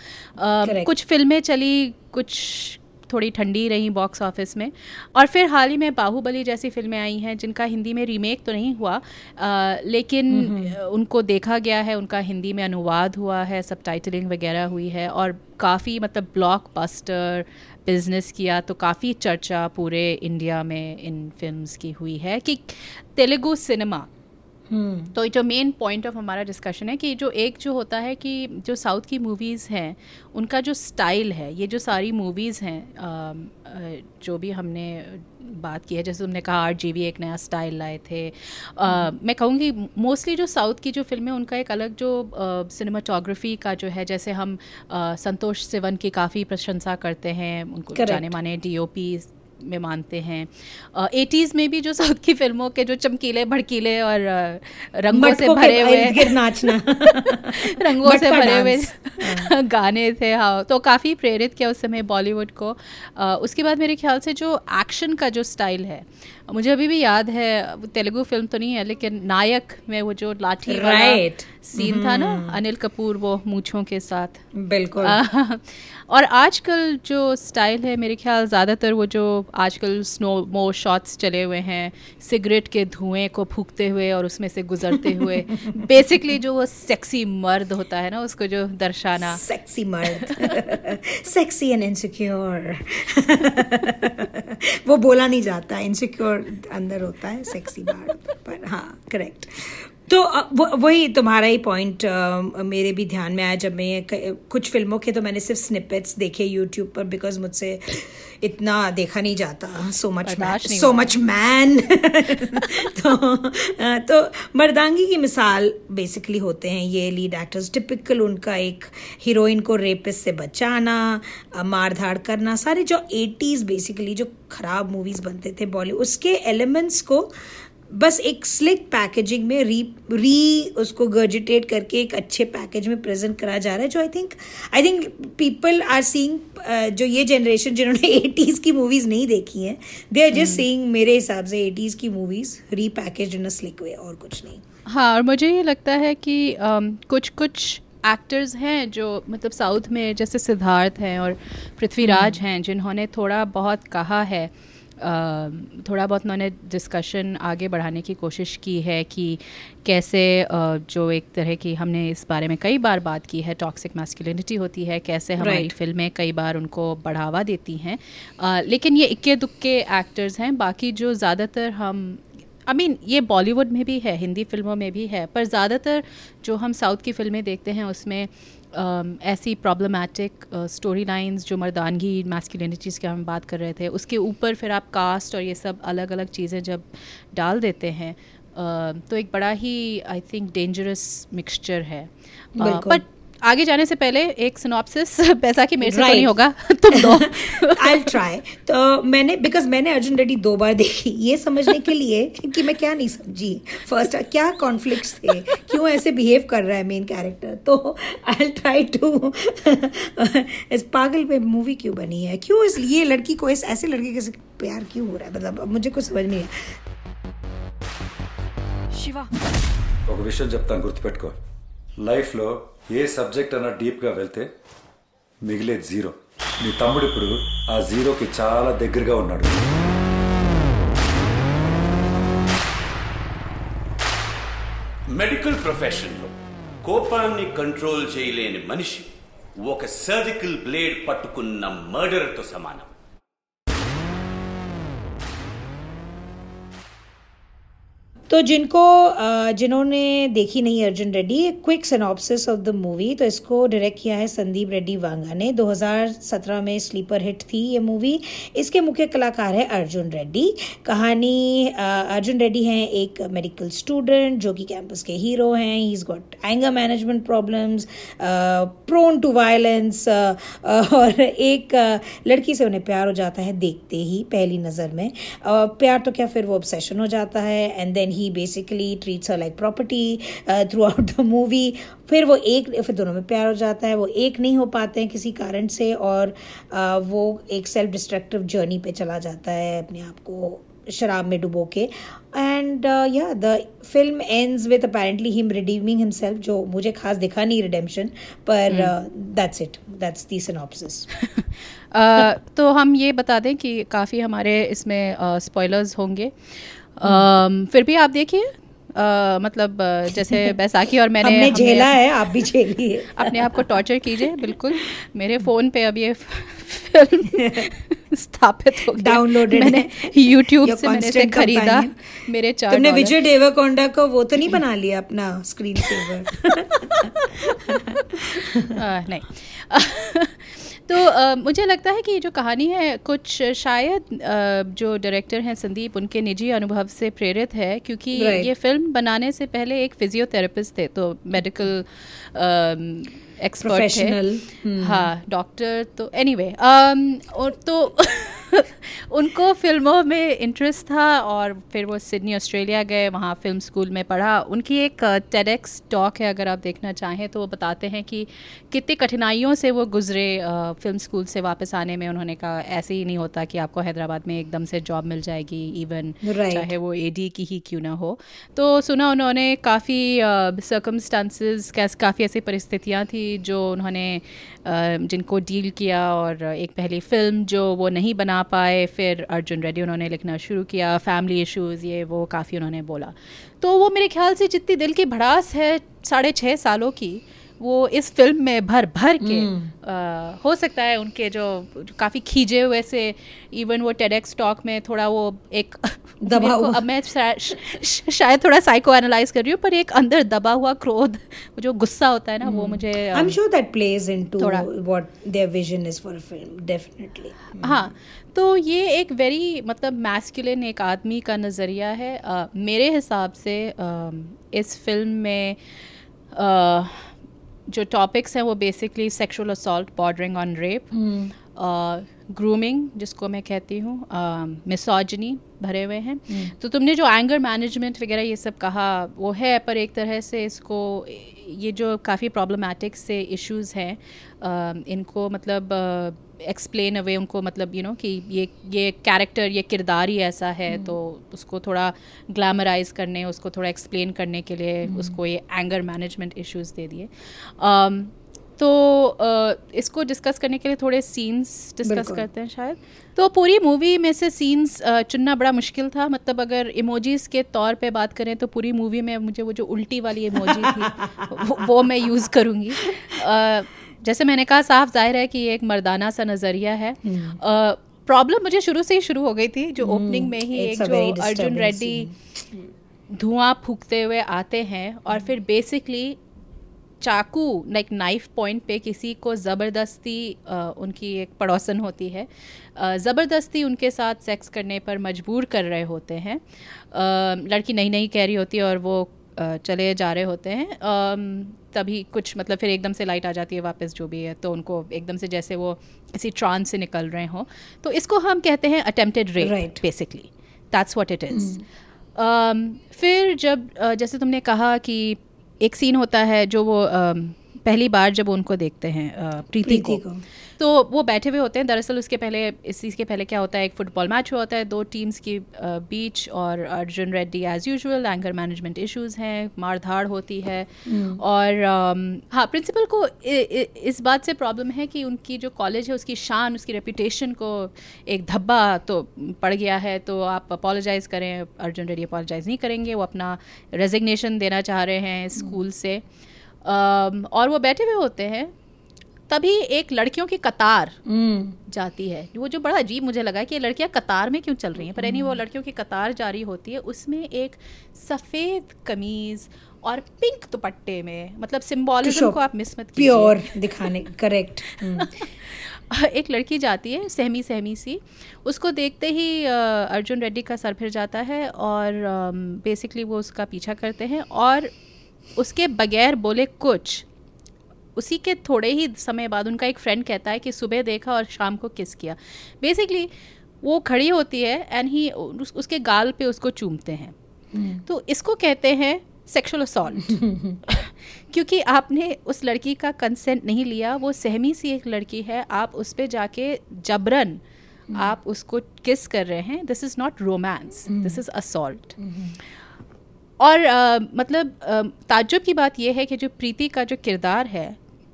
कुछ फ़िल्में चली कुछ थोड़ी ठंडी रही बॉक्स ऑफ़िस में। और फिर हाल ही में बाहुबली जैसी फ़िल्में आई हैं जिनका हिंदी में रीमेक तो नहीं हुआ अ, लेकिन उनको देखा गया है उनका हिंदी में अनुवाद हुआ है सब वगैरह हुई है और काफ़ी मतलब ब्लॉकबस्टर बिज़नेस किया तो काफ़ी चर्चा पूरे इंडिया में इन फिल्म्स की हुई है कि तेलुगु सिनेमा तो जो मेन पॉइंट ऑफ़ हमारा डिस्कशन है कि जो एक जो होता है कि जो साउथ की मूवीज़ हैं उनका जो स्टाइल है ये जो सारी मूवीज़ हैं जो भी हमने बात की है जैसे तुमने कहा आर जी एक नया स्टाइल लाए थे। अ, मैं कहूँगी मोस्टली जो साउथ की जो फ़िल्में उनका एक अलग जो सिनेमाटोग्राफी का जो है जैसे हम अ, संतोष सिवन की काफ़ी प्रशंसा करते हैं उनको Correct. जाने माने डी में मानते हैं। एटीज़ में भी जो साउथ की फ़िल्मों के जो चमकीले भड़कीले और रंगों से भरे हुए नाचना। रंगों से भरे हुए गाने थे हाँ। तो काफ़ी प्रेरित किया उस समय बॉलीवुड को। उसके बाद मेरे ख्याल से जो एक्शन का जो स्टाइल है मुझे अभी भी याद है तेलुगु फ़िल्म तो नहीं है लेकिन नायक में वो जो लाठी वाला Right. सीन था ना अनिल कपूर वो मूछों के साथ। बिल्कुल। और आजकल जो स्टाइल है मेरे ख्याल ज़्यादातर वो जो आजकल स्नो मो शॉट्स चले हुए हैं सिगरेट के धुएँ को फूकते हुए और उसमें से गुजरते हुए बेसिकली जो वो सेक्सी मर्द होता है ना उसको जो दर्शाना। सेक्सी मर्द। सेक्सी एंड इनसिक्योर वो बोला नहीं जाता इनसिक्योर अंदर होता है सेक्सी मर्द। पर हाँ करेक्ट तो वही तुम्हारा ही पॉइंट मेरे भी ध्यान में आया जब मैं कुछ फ़िल्मों के तो मैंने सिर्फ़ स्निपेट्स देखे यूट्यूब पर बिकॉज़ मुझसे इतना देखा नहीं जाता। सो मच बर्दाश्त सो मच मैन तो तो मर्दांगी की मिसाल बेसिकली होते हैं ये लीड एक्टर्स टिपिकल उनका एक हीरोइन को रेपिस से बचाना मार धाड़ करना सारे जो 80s बेसिकली जो खराब मूवीज़ बनते थे बॉलीवुड उसके एलिमेंट्स को बस एक स्लिक पैकेजिंग में री री उसको गर्जिटेट करके एक अच्छे पैकेज में प्रेजेंट करा जा रहा है जो I think I think people are seeing जो ये जनरेशन जिन्होंने 80s की मूवीज़ नहीं देखी हैं दे आर जस्ट सीइंग मेरे हिसाब से 80s की मूवीज़ री पैकेज इन अ स्लिक वे और कुछ नहीं। हाँ और मुझे ये लगता है कि अम, कुछ कुछ एक्टर्स हैं जो मतलब साउथ में जैसे सिद्धार्थ हैं और पृथ्वीराज हैं जिन्होंने थोड़ा बहुत कहा है थोड़ा बहुत उन्होंने डिस्कशन आगे बढ़ाने की कोशिश की है कि कैसे जो एक तरह की हमने इस बारे में कई बार बात की है टॉक्सिक मैस्कुलिनिटी होती है कैसे हमारी Right. फ़िल्में कई बार उनको बढ़ावा देती हैं लेकिन ये इक्के दुक्के एक्टर्स हैं बाकी जो ज़्यादातर हम आई मीन ये बॉलीवुड में भी है हिंदी फ़िल्मों में भी है पर ज़्यादातर जो हम साउथ की फ़िल्में देखते हैं उसमें ऐसी प्रॉब्लमेटिक स्टोरी लाइन्स जो मर्दानगी मैस्कुलिनिटीज़ की हम बात कर रहे थे उसके ऊपर फिर आप कास्ट और ये सब अलग अलग चीज़ें जब डाल देते हैं uh, तो एक बड़ा ही आई थिंक डेंजरस मिक्सचर है बिल्कुल। बट आगे जाने से पहले एक सिनॉप्सिस पैसा कि मेरे से तो Right. नहीं होगा तुम दो आई ट्राई तो मैंने बिकॉज मैंने अर्जुन रेड्डी दो बार देखी ये समझने के लिए कि मैं क्या नहीं समझी फर्स्ट क्या कॉन्फ्लिक्ट्स थे क्यों ऐसे बिहेव कर रहा है मेन कैरेक्टर तो आई ट्राई टू इस पागल पे मूवी क्यों बनी है क्यों इस ये लड़की को इस ऐसे लड़के के साथ प्यार क्यों हो रहा है मतलब अब मुझे कुछ समझ नहीं है ఒక విషయం చెప్తాను గుర్తుపెట్టుకో లైఫ్లో ఏ సబ్జెక్ట్ అన్నా డీప్గా వెళ్తే మిగిలేదు జీరో. మీ తమ్ముడు ఇప్పుడు ఆ జీరోకి చాలా దగ్గరగా ఉన్నాడు. మెడికల్ ప్రొఫెషన్లో కోపాన్ని కంట్రోల్ చేయలేని మనిషి ఒక సర్జికల్ బ్లేడ్ పట్టుకున్న మర్డర్తో సమానం. तो जिनको जिन्होंने देखी नहीं Arjun Reddy quick synopsis of the movie तो इसको डायरेक्ट किया है संदीप रेड्डी वांगा ने। 2017 में स्लीपर हिट थी ये मूवी इसके मुख्य कलाकार है अर्जुन रेड्डी। कहानी अर्जुन रेड्डी हैं एक मेडिकल स्टूडेंट जो कि कैंपस के हीरो हैं। He is got anger management problems prone to violence और एक लड़की से उन्हें प्यार हो जाता है देखते ही, पहली नज़र में। प्यार तो क्या, फिर वो ऑब्सेशन हो जाता है। And then he basically treats her like property throughout the movie फिर वो एक फिर दोनों में प्यार हो जाता है वो एक नहीं हो पाते हैं किसी कारण से और अ, वो एक सेल्फ डिस्ट्रक्टिव जर्नी पे चला जाता है अपने आप को शराब में डुबो के। And yeah the film ends with apparently him redeeming himself जो मुझे खास दिखा नहीं रिडेम्पशन पर that's it that's the synopsis तो हम ये बता दें कि काफ़ी हमारे इसमें स्पॉयलर्स uh, होंगे। अम, फिर भी आप देखिए अ, मतलब अ, जैसे बैसाखी और मैंने हमने झेला है आप भी झेलिए। अपने आप को टॉर्चर कीजिए बिल्कुल। मेरे फ़ोन पे अब ये फ़िल्म स्थापित हो Downloaded मैंने यूट्यूब से मैंने इसे खरीदा मेरे चार तुमने विजय देवरकोंडा को वो तो नहीं बना लिया अपना स्क्रीन सेवर आ, नहीं। तो आ, मुझे लगता है कि ये जो कहानी है कुछ शायद आ, जो डायरेक्टर हैं संदीप उनके निजी अनुभव से प्रेरित है क्योंकि Right. ये फ़िल्म बनाने से पहले एक फिजियोथेरेपिस्ट थे तो मेडिकल एक्सपर्ट थे हाँ डॉक्टर तो एनीवे anyway, और तो उनको फ़िल्मों में इंटरेस्ट था और फिर वो सिडनी ऑस्ट्रेलिया गए वहाँ फ़िल्म स्कूल में पढ़ा। उनकी एक टेडेक्स टॉक है अगर आप देखना चाहें तो वो बताते हैं कि कितनी कठिनाइयों से वो गुजरे फ़िल्म स्कूल से वापस आने में। उन्होंने कहा ऐसे ही नहीं होता कि आपको हैदराबाद में एकदम से जॉब मिल जाएगी इवन Right. चाहे वो एडी की ही क्यों ना हो। तो सुना उन्होंने काफ़ी सर्कमस्टांसेस काफ़ी ऐसी परिस्थितियाँ थी जो उन्होंने जिनको डील किया और एक पहली फ़िल्म जो वो नहीं बना पाए, फिर अर्जुन रेड्डी उन्होंने लिखना शुरू किया फैमिली इश्यूज़ ये वो काफ़ी उन्होंने बोला। तो वो मेरे ख्याल से जितनी दिल की भड़ास है साढ़े छः सालों की वो इस फ़िल्म में भर भर के अ, हो सकता है उनके जो, जो काफ़ी खींचे हुए से इवन वो टेडेक्स टॉक में थोड़ा वो एक दबा हुआ। अब मैं शा- शायद थोड़ा साइको एनालाइज कर रही हूँ पर एक अंदर दबा हुआ क्रोध जो गुस्सा होता है ना वो मुझे I am sure that plays into what their vision is for film definitely हाँ तो ये एक वेरी मतलब मैस्कुलिन एक आदमी का नज़रिया है। अ, मेरे हिसाब से अ, इस फ़िल्म में अ, जो टॉपिक्स हैं वो basically sexual assault bordering on rape grooming जिसको मैं कहती हूँ मिसोजनी भरे हुए हैं। तो तुमने जो एंगर मैनेजमेंट वगैरह ये सब कहा वो है पर एक तरह से इसको ये जो काफ़ी प्रॉब्लमेटिक से इश्यूज़ हैं इनको मतलब एक्सप्लेन अवे उनको मतलब यू you नो know, कि ये ये कैरेक्टर ये किरदार ही ऐसा है तो उसको थोड़ा ग्लैमराइज करने उसको थोड़ा एक्सप्लेन करने के लिए उसको ये एंगर मैनेजमेंट इश्यूज़ दे दिए। um, तो इसको डिस्कस करने के लिए थोड़े सीन्स डिस्कस करते हैं शायद। तो पूरी मूवी में से सीन्स चुनना बड़ा मुश्किल था। मतलब अगर इमोजीज के तौर पे बात करें तो पूरी मूवी में मुझे वो जो उल्टी वाली इमोजी थी वो, वो मैं यूज़ करूँगी। जैसे मैंने कहा साफ़ ज़ाहिर है कि ये एक मर्दाना सा नज़रिया है। प्रॉब्लम मुझे शुरू से ही शुरू हो गई थी जो ओपनिंग में ही. एक जो अर्जुन रेड्डी धुआँ फूकते हुए आते हैं और फिर बेसिकली चाकू लाइक नाइफ पॉइंट पे किसी को ज़बरदस्ती उनकी एक पड़ोसन होती है ज़बरदस्ती उनके साथ सेक्स करने पर मजबूर कर रहे होते हैं। लड़की नई नई कह रही होती है और वो चले जा रहे होते हैं। तभी कुछ मतलब फिर एकदम से लाइट आ जाती है वापस जो भी है तो उनको एकदम से जैसे वो किसी ट्रांस से निकल रहे हों। तो इसको हम कहते हैं attempted rape. Basically that's what it is फिर जब जैसे तुमने कहा कि एक सीन होता है जो वो आ, पहली बार जब उनको देखते हैं प्रीति प्रीति को को। तो वो बैठे हुए होते हैं। दरअसल उसके पहले इस चीज़ के पहले क्या होता है एक फुटबॉल मैच हुआ होता है। दो टीम्स की बीच और Arjun Reddy as usual anger management issues हैं मार धाड़ होती है। और हाँ प्रिंसिपल को इस बात से प्रॉब्लम है कि उनकी जो कॉलेज है उसकी शान उसकी रेपूटेशन को एक धब्बा तो पड़ गया है। तो आप अपोलोजाइज़ करें अर्जुन रेड्डी अपोलोजाइज़ नहीं करेंगे। वो अपना रेजिग्नेशन देना चाह रहे हैं स्कूल से। और वो बैठे हुए होते हैं। तभी एक लड़कियों की कतार हम्म। जाती है। वो जो बड़ा अजीब मुझे लगा कि ये लड़कियाँ कतार में क्यों चल रही हैं? पर यानी वो लड़कियों की कतार जारी होती है। उसमें एक सफ़ेद कमीज और पिंक दुपट्टे में मतलब सिंबॉलिज्म को आप मिस मत प्योर दिखाने करेक्ट एक लड़की जाती है सहमी सहमी सी। उसको देखते ही अर्जुन रेड्डी का सर फिर जाता है और बेसिकली वो उसका पीछा करते हैं और उसके बगैर बोले कुछ। उसी के थोड़े ही समय बाद उनका एक फ्रेंड कहता है कि सुबह देखा और शाम को किस किया। बेसिकली वो खड़ी होती है एंड ही उस, उसके गाल पे उसको चूमते हैं। तो इसको कहते हैं सेक्सुअल असॉल्ट क्योंकि आपने उस लड़की का कंसेंट नहीं लिया वो सहमी सी एक लड़की है आप उस पर जाके जबरन आप उसको किस कर रहे हैं। This is not romance this is assault और अ, मतलब ताज्जुब की बात यह है कि जो प्रीति का जो किरदार है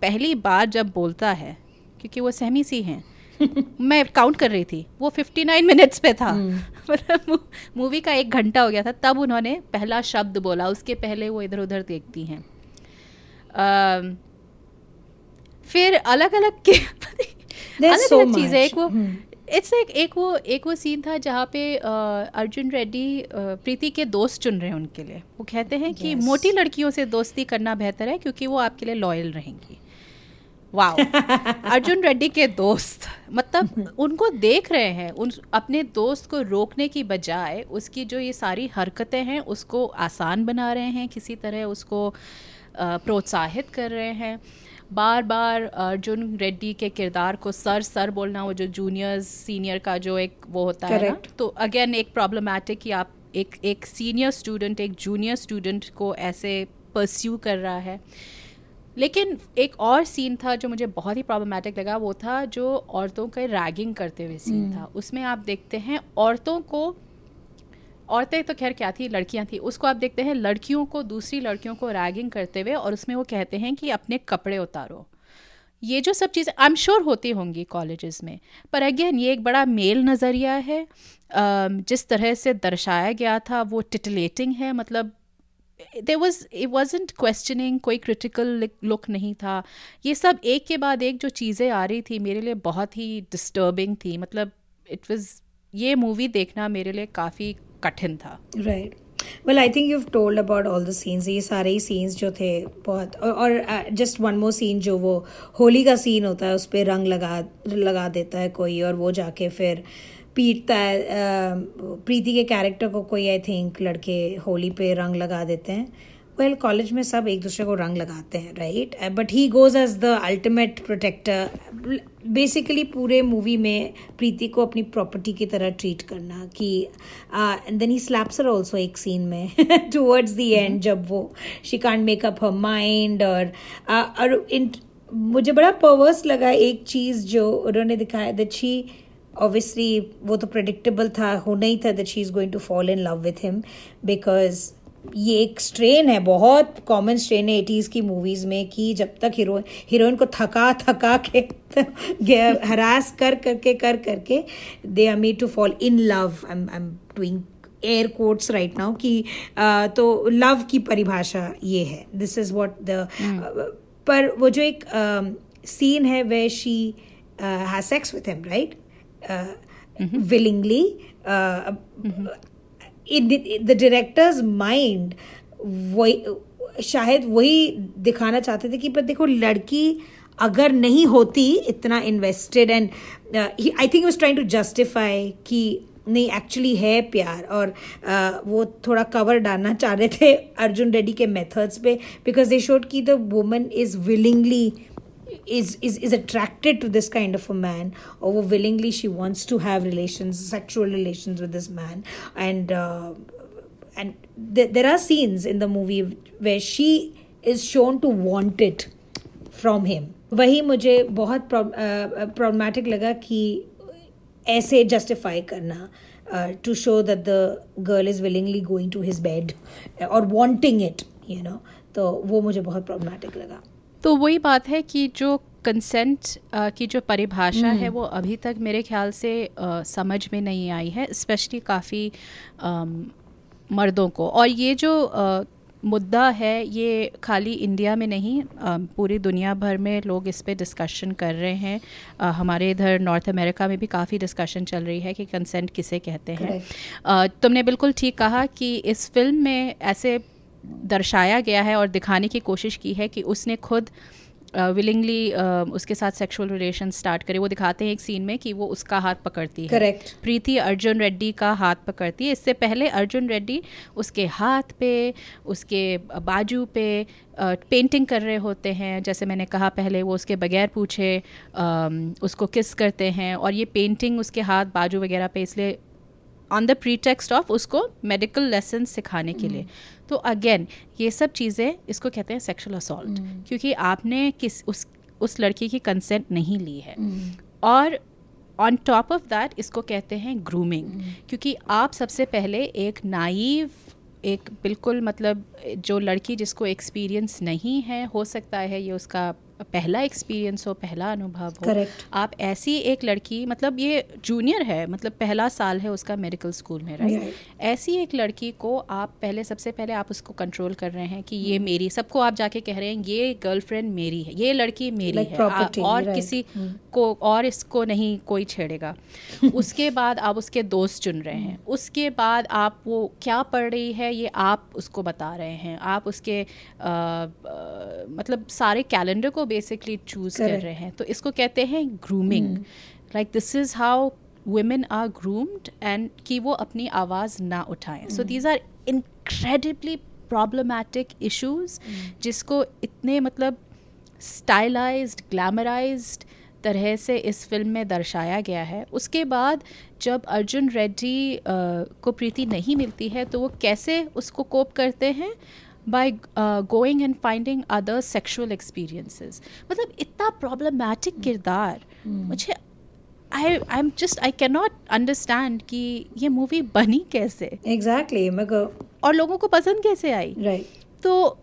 पहली बार जब बोलता है क्योंकि वो सहमी सी हैं मैं काउंट कर रही थी वो 59 मिनट्स पे था। मतलब मूवी का एक घंटा हो गया था तब उन्होंने पहला शब्द बोला उसके पहले वो इधर उधर देखती हैं। फिर अलग अलग के अलग so अलग चीज़ें एक वो इट्स एक एक वो एक वो सीन था जहाँ पे अर्जुन रेड्डी प्रीति के दोस्त चुन रहे हैं उनके लिए। वो कहते हैं कि मोटी लड़कियों से दोस्ती करना बेहतर है क्योंकि वो आपके लिए लॉयल रहेंगी। वाओ अर्जुन रेड्डी के दोस्त मतलब उनको देख रहे हैं उन अपने दोस्त को रोकने की बजाय उसकी जो ये सारी हरकतें हैं उसको आसान बना रहे हैं किसी तरह उसको प्रोत्साहित कर रहे हैं। बार बार अर्जुन रेड्डी के किरदार को सर सर बोलना वो जो जूनियर्स सीनियर का जो एक वो होता Correct. है ना तो अगेन एक प्रॉब्लमैटिक कि आप एक एक सीनियर स्टूडेंट एक जूनियर स्टूडेंट को ऐसे परस्यू कर रहा है। लेकिन एक और सीन था जो मुझे बहुत ही प्रॉब्लमेटिक लगा वो था जो औरतों के रैगिंग करते हुए सीन था। उसमें आप देखते हैं औरतों को औरतें तो खैर क्या थी लड़कियाँ थी उसको आप देखते हैं लड़कियों को दूसरी लड़कियों को रैगिंग करते हुए और उसमें वो कहते हैं कि अपने कपड़े उतारो। ये जो सब चीज़ें आई एम श्योर होती होंगी कॉलेजेस में पर अगेन ये एक बड़ा मेल नज़रिया है। जिस तरह से दर्शाया गया था वो टिटलेटिंग है मतलब there was it wasn't questioning कोई क्रिटिकल लुक नहीं था। ये सब एक के बाद एक जो चीज़ें आ रही थी, मेरे लिए बहुत ही डिस्टर्बिंग थी। मतलब इट वाज ये मूवी देखना मेरे लिए काफ़ी कठिन था। Right well I think you told about all the scenes ये सारे ही सीन्स जो थे बहुत, और- जस्ट वन मोर सीन जो वो होली का सीन होता है, उस पर रंग लगा लगा देता है कोई, और वो जाके फिर पीटता है प्रीति के कैरेक्टर को कोई आई थिंक लड़के होली पे रंग लगा देते हैं। वेल कॉलेज में सब एक दूसरे को रंग लगाते हैं right but he goes as the ultimate protector basically पूरे मूवी में प्रीति को अपनी प्रॉपर्टी की तरह ट्रीट करना कि then he slaps her also एक सीन में टूवर्ड्स दी एंड जब वो she can't make up her mind और और इन मुझे बड़ा पर्वर्स लगा एक चीज़ जो उन्होंने दिखाया दैट शी ऑब्वियसली वो तो प्रडिक्टेबल था होना ही था that she is going to fall in love with him because ये एक स्ट्रेन है बहुत कॉमन स्ट्रेन है एटीज की मूवीज़ में कि जब तक हीरो हीरोइन को थका थका के हरास कर करके कर करके they are made to fall in love I am doing air quotes right now कि तो लव की परिभाषा ये है. दिस इज़ वॉट द पर वो जो एक सीन है where she has sex with him right willingly uh, in the in the director's mind वही शायद वही दिखाना चाहते थे कि पर देखो लड़की अगर नहीं होती इतना invested and I think was trying to justify कि नहीं एक्चुअली है प्यार और uh, वो थोड़ा कवर डालना चाह रहे थे अर्जुन रेड्डी के मेथड्स पे because they showed that the woman is willingly is is is attracted to this kind of a man or willingly she wants to have relations sexual relations with this man and uh, and th- there are scenes in the movie where she is shown to want it from him वही मुझे बहुत problematic लगा कि ऐसे justify करना to show that the girl is willingly going to his bed और wanting it you know तो वो मुझे बहुत प्रॉब्लमेटिक लगा तो वही बात है कि जो कंसेंट की जो परिभाषा है वो अभी तक मेरे ख्याल से uh, समझ में नहीं आई है स्पेशली काफ़ी मर्दों को। और ये जो uh, मुद्दा है ये खाली इंडिया में नहीं पूरी दुनिया भर में लोग इस पर डिस्कशन कर रहे हैं। आ, हमारे इधर नॉर्थ अमेरिका में भी काफ़ी डिस्कशन चल रही है कि कंसेंट किसे कहते हैं। तुमने बिल्कुल ठीक कहा कि इस फ़िल्म में ऐसे दर्शाया गया है और दिखाने की कोशिश की है कि उसने खुद विलिंगली uh, uh, उसके साथ सेक्सुअल रिलेशन स्टार्ट करे। वो दिखाते हैं एक सीन में कि वो उसका हाथ पकड़ती है। करेक्ट प्रीति अर्जुन रेड्डी का हाथ पकड़ती है। इससे पहले अर्जुन रेड्डी उसके हाथ पे उसके बाजू पे पेंटिंग कर रहे होते हैं। जैसे मैंने कहा पहले वो उसके बगैर पूछे उसको किस करते हैं और ये पेंटिंग उसके हाथ बाजू वगैरह पे इसलिए on the pretext of उसको मेडिकल लेसन सिखाने के लिए। तो अगेन ये सब चीज़ें इसको कहते हैं सेक्सुअल असॉल्ट क्योंकि आपने किस उस उस लड़की की कंसेंट नहीं ली है। और ऑन टॉप ऑफ़ दैट इसको कहते हैं ग्रूमिंग क्योंकि आप सबसे पहले एक नाइव एक बिल्कुल मतलब जो लड़की जिसको एक्सपीरियंस नहीं है हो सकता है ये उसका पहला एक्सपीरियंस हो पहला अनुभव हो Correct. आप ऐसी एक लड़की मतलब ये जूनियर है मतलब पहला साल है उसका मेडिकल स्कूल में राइट Right. ऐसी एक लड़की को आप पहले सबसे पहले आप उसको कंट्रोल कर रहे हैं कि ये hmm. मेरी सबको आप जाके कह रहे हैं ये गर्लफ्रेंड मेरी है ये लड़की मेरी Like है property, आ, और right. किसी hmm. को और इसको नहीं कोई छेड़ेगा उसके बाद आप उसके दोस्त चुन रहे हैं उसके बाद आप वो क्या पढ़ रही है ये आप उसको बता रहे हैं आप उसके आ, आ, मतलब सारे कैलेंडर को बेसिकली चूज़ कर रहे हैं। तो इसको कहते हैं grooming like this is how women are groomed and कि वो अपनी आवाज़ ना उठाएँ। So these are incredibly problematic issues जिसको इतने मतलब स्टाइलाइज्ड ग्लैमराइज्ड तरह से इस फ़िल्म में दर्शाया गया है। उसके बाद जब अर्जुन रेड्डी को प्रीति नहीं मिलती है तो वो कैसे उसको कोप करते हैं? By going and finding other sexual experiences मतलब इतना प्रॉब्लमैटिक किरदार। मुझे I I am just I can not understand कि ये मूवी बनी कैसे? एग्जैक्टली मैं और लोगों को पसंद कैसे आई? राइट तो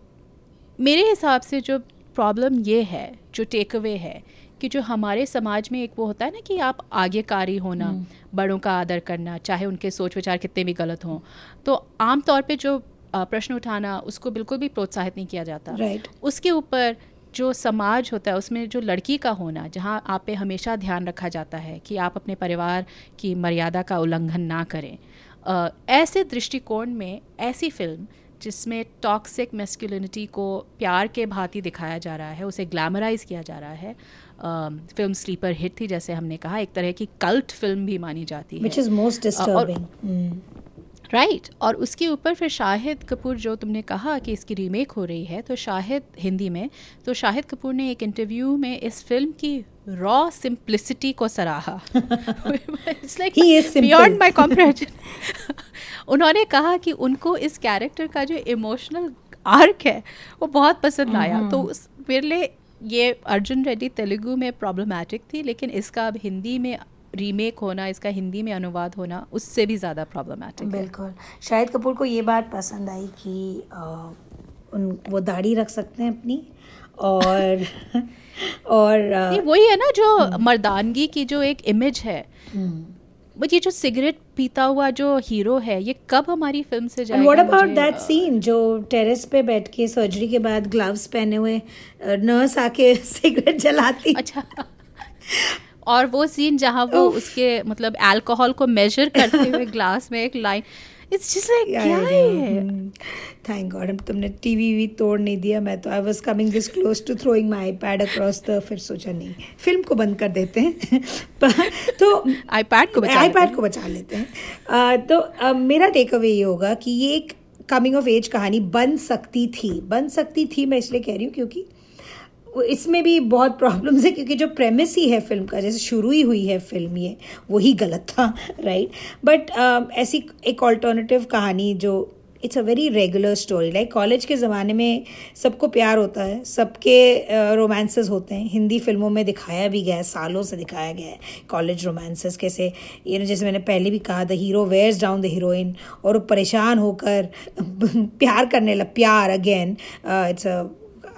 मेरे हिसाब से जो प्रॉब्लम ये है जो टेक अवे है कि जो हमारे समाज में एक वो होता है ना कि आप आगेकारी होना बड़ों का आदर करना चाहे उनके सोच विचार कितने भी गलत हों। तो आम तौर पे जो प्रश्न उठाना उसको बिल्कुल भी प्रोत्साहित नहीं किया जाता। Right. उसके ऊपर जो समाज होता है उसमें जो लड़की का होना जहाँ आप पे हमेशा ध्यान रखा जाता है कि आप अपने परिवार की मर्यादा का उल्लंघन ना करें। ऐसे दृष्टिकोण में ऐसी फ़िल्म जिसमें टॉक्सिक मेस्कुलिनिटी को प्यार के भांति दिखाया जा रहा है उसे ग्लैमराइज किया जा रहा है फ़िल्म स्लीपर हिट थी जैसे हमने कहा एक तरह की कल्ट फ़िल्म भी मानी जाती है। और- राइट right. और उसके ऊपर फिर शाहिद कपूर जो तुमने कहा कि इसकी रीमेक हो रही है तो शाहिद हिंदी में तो शाहिद कपूर ने एक इंटरव्यू में इस फ़िल्म की रॉ सिंप्लिसिटी को सराहा it's like. Beyond my comprehension उन्होंने कहा कि उनको इस कैरेक्टर का जो इमोशनल आर्क है वो बहुत पसंद आया तो उस मेरे लिए ये अर्जुन रेड्डी तेलुगु में प्रॉब्लमैटिक थी लेकिन इसका अब हिंदी में रीमेक होना इसका हिंदी में अनुवाद होना उससे भी ज़्यादा प्रॉब्लमैटिक है। बिल्कुल। शाहिद कपूर को ये बात पसंद आई कि अ, उन वो दाढ़ी रख सकते हैं अपनी और और वही है ना जो मर्दानगी की जो एक इमेज है हम्म। ये जो सिगरेट पीता हुआ जो हीरो है ये कब हमारी फ़िल्म से जाएगा what about मुझे, that अ, scene जो टेरेस पे बैठ के सर्जरी के बाद ग्लव्स पहने हुए नर्स आके सिगरेट जलाती? अच्छा। और वो सीन जहाँ वो उसके मतलब अल्कोहल को मेजर करते हुए ग्लास में एक लाइन इट्स जस्ट लाइक क्या है? थैंक गॉड तुमने टीवी भी तोड़ नहीं दिया मैं तो I was coming this close to throwing my iPad across the फिर सोचा नहीं फ़िल्म को बंद कर देते हैं। तो iPad को बचा लेते आईपैड हैं। को बचा लेते हैं। आ, तो आ, मेरा टेक अवे ये होगा कि ये एक कमिंग ऑफ़ एज कहानी बन सकती थी बन सकती थी मैं इसलिए कह रही हूँ क्योंकि इसमें भी बहुत प्रॉब्लम्स है क्योंकि जो प्रेमिस ही है फ़िल्म का जैसे शुरू ही हुई है फ़िल्म ये वही गलत था राइट बट uh, ऐसी एक ऑल्टरनेटिव कहानी जो it's a very regular story like college के ज़माने में सबको प्यार होता है सबके रोमांसेस uh, होते हैं। हिंदी फ़िल्मों में दिखाया भी गया है सालों से दिखाया गया है कॉलेज रोमांसेस कैसे। ये ना जैसे मैंने पहले भी कहा the hero wears down the heroine और परेशान होकर प्यार करने लग प्यार अगेन इट्स अ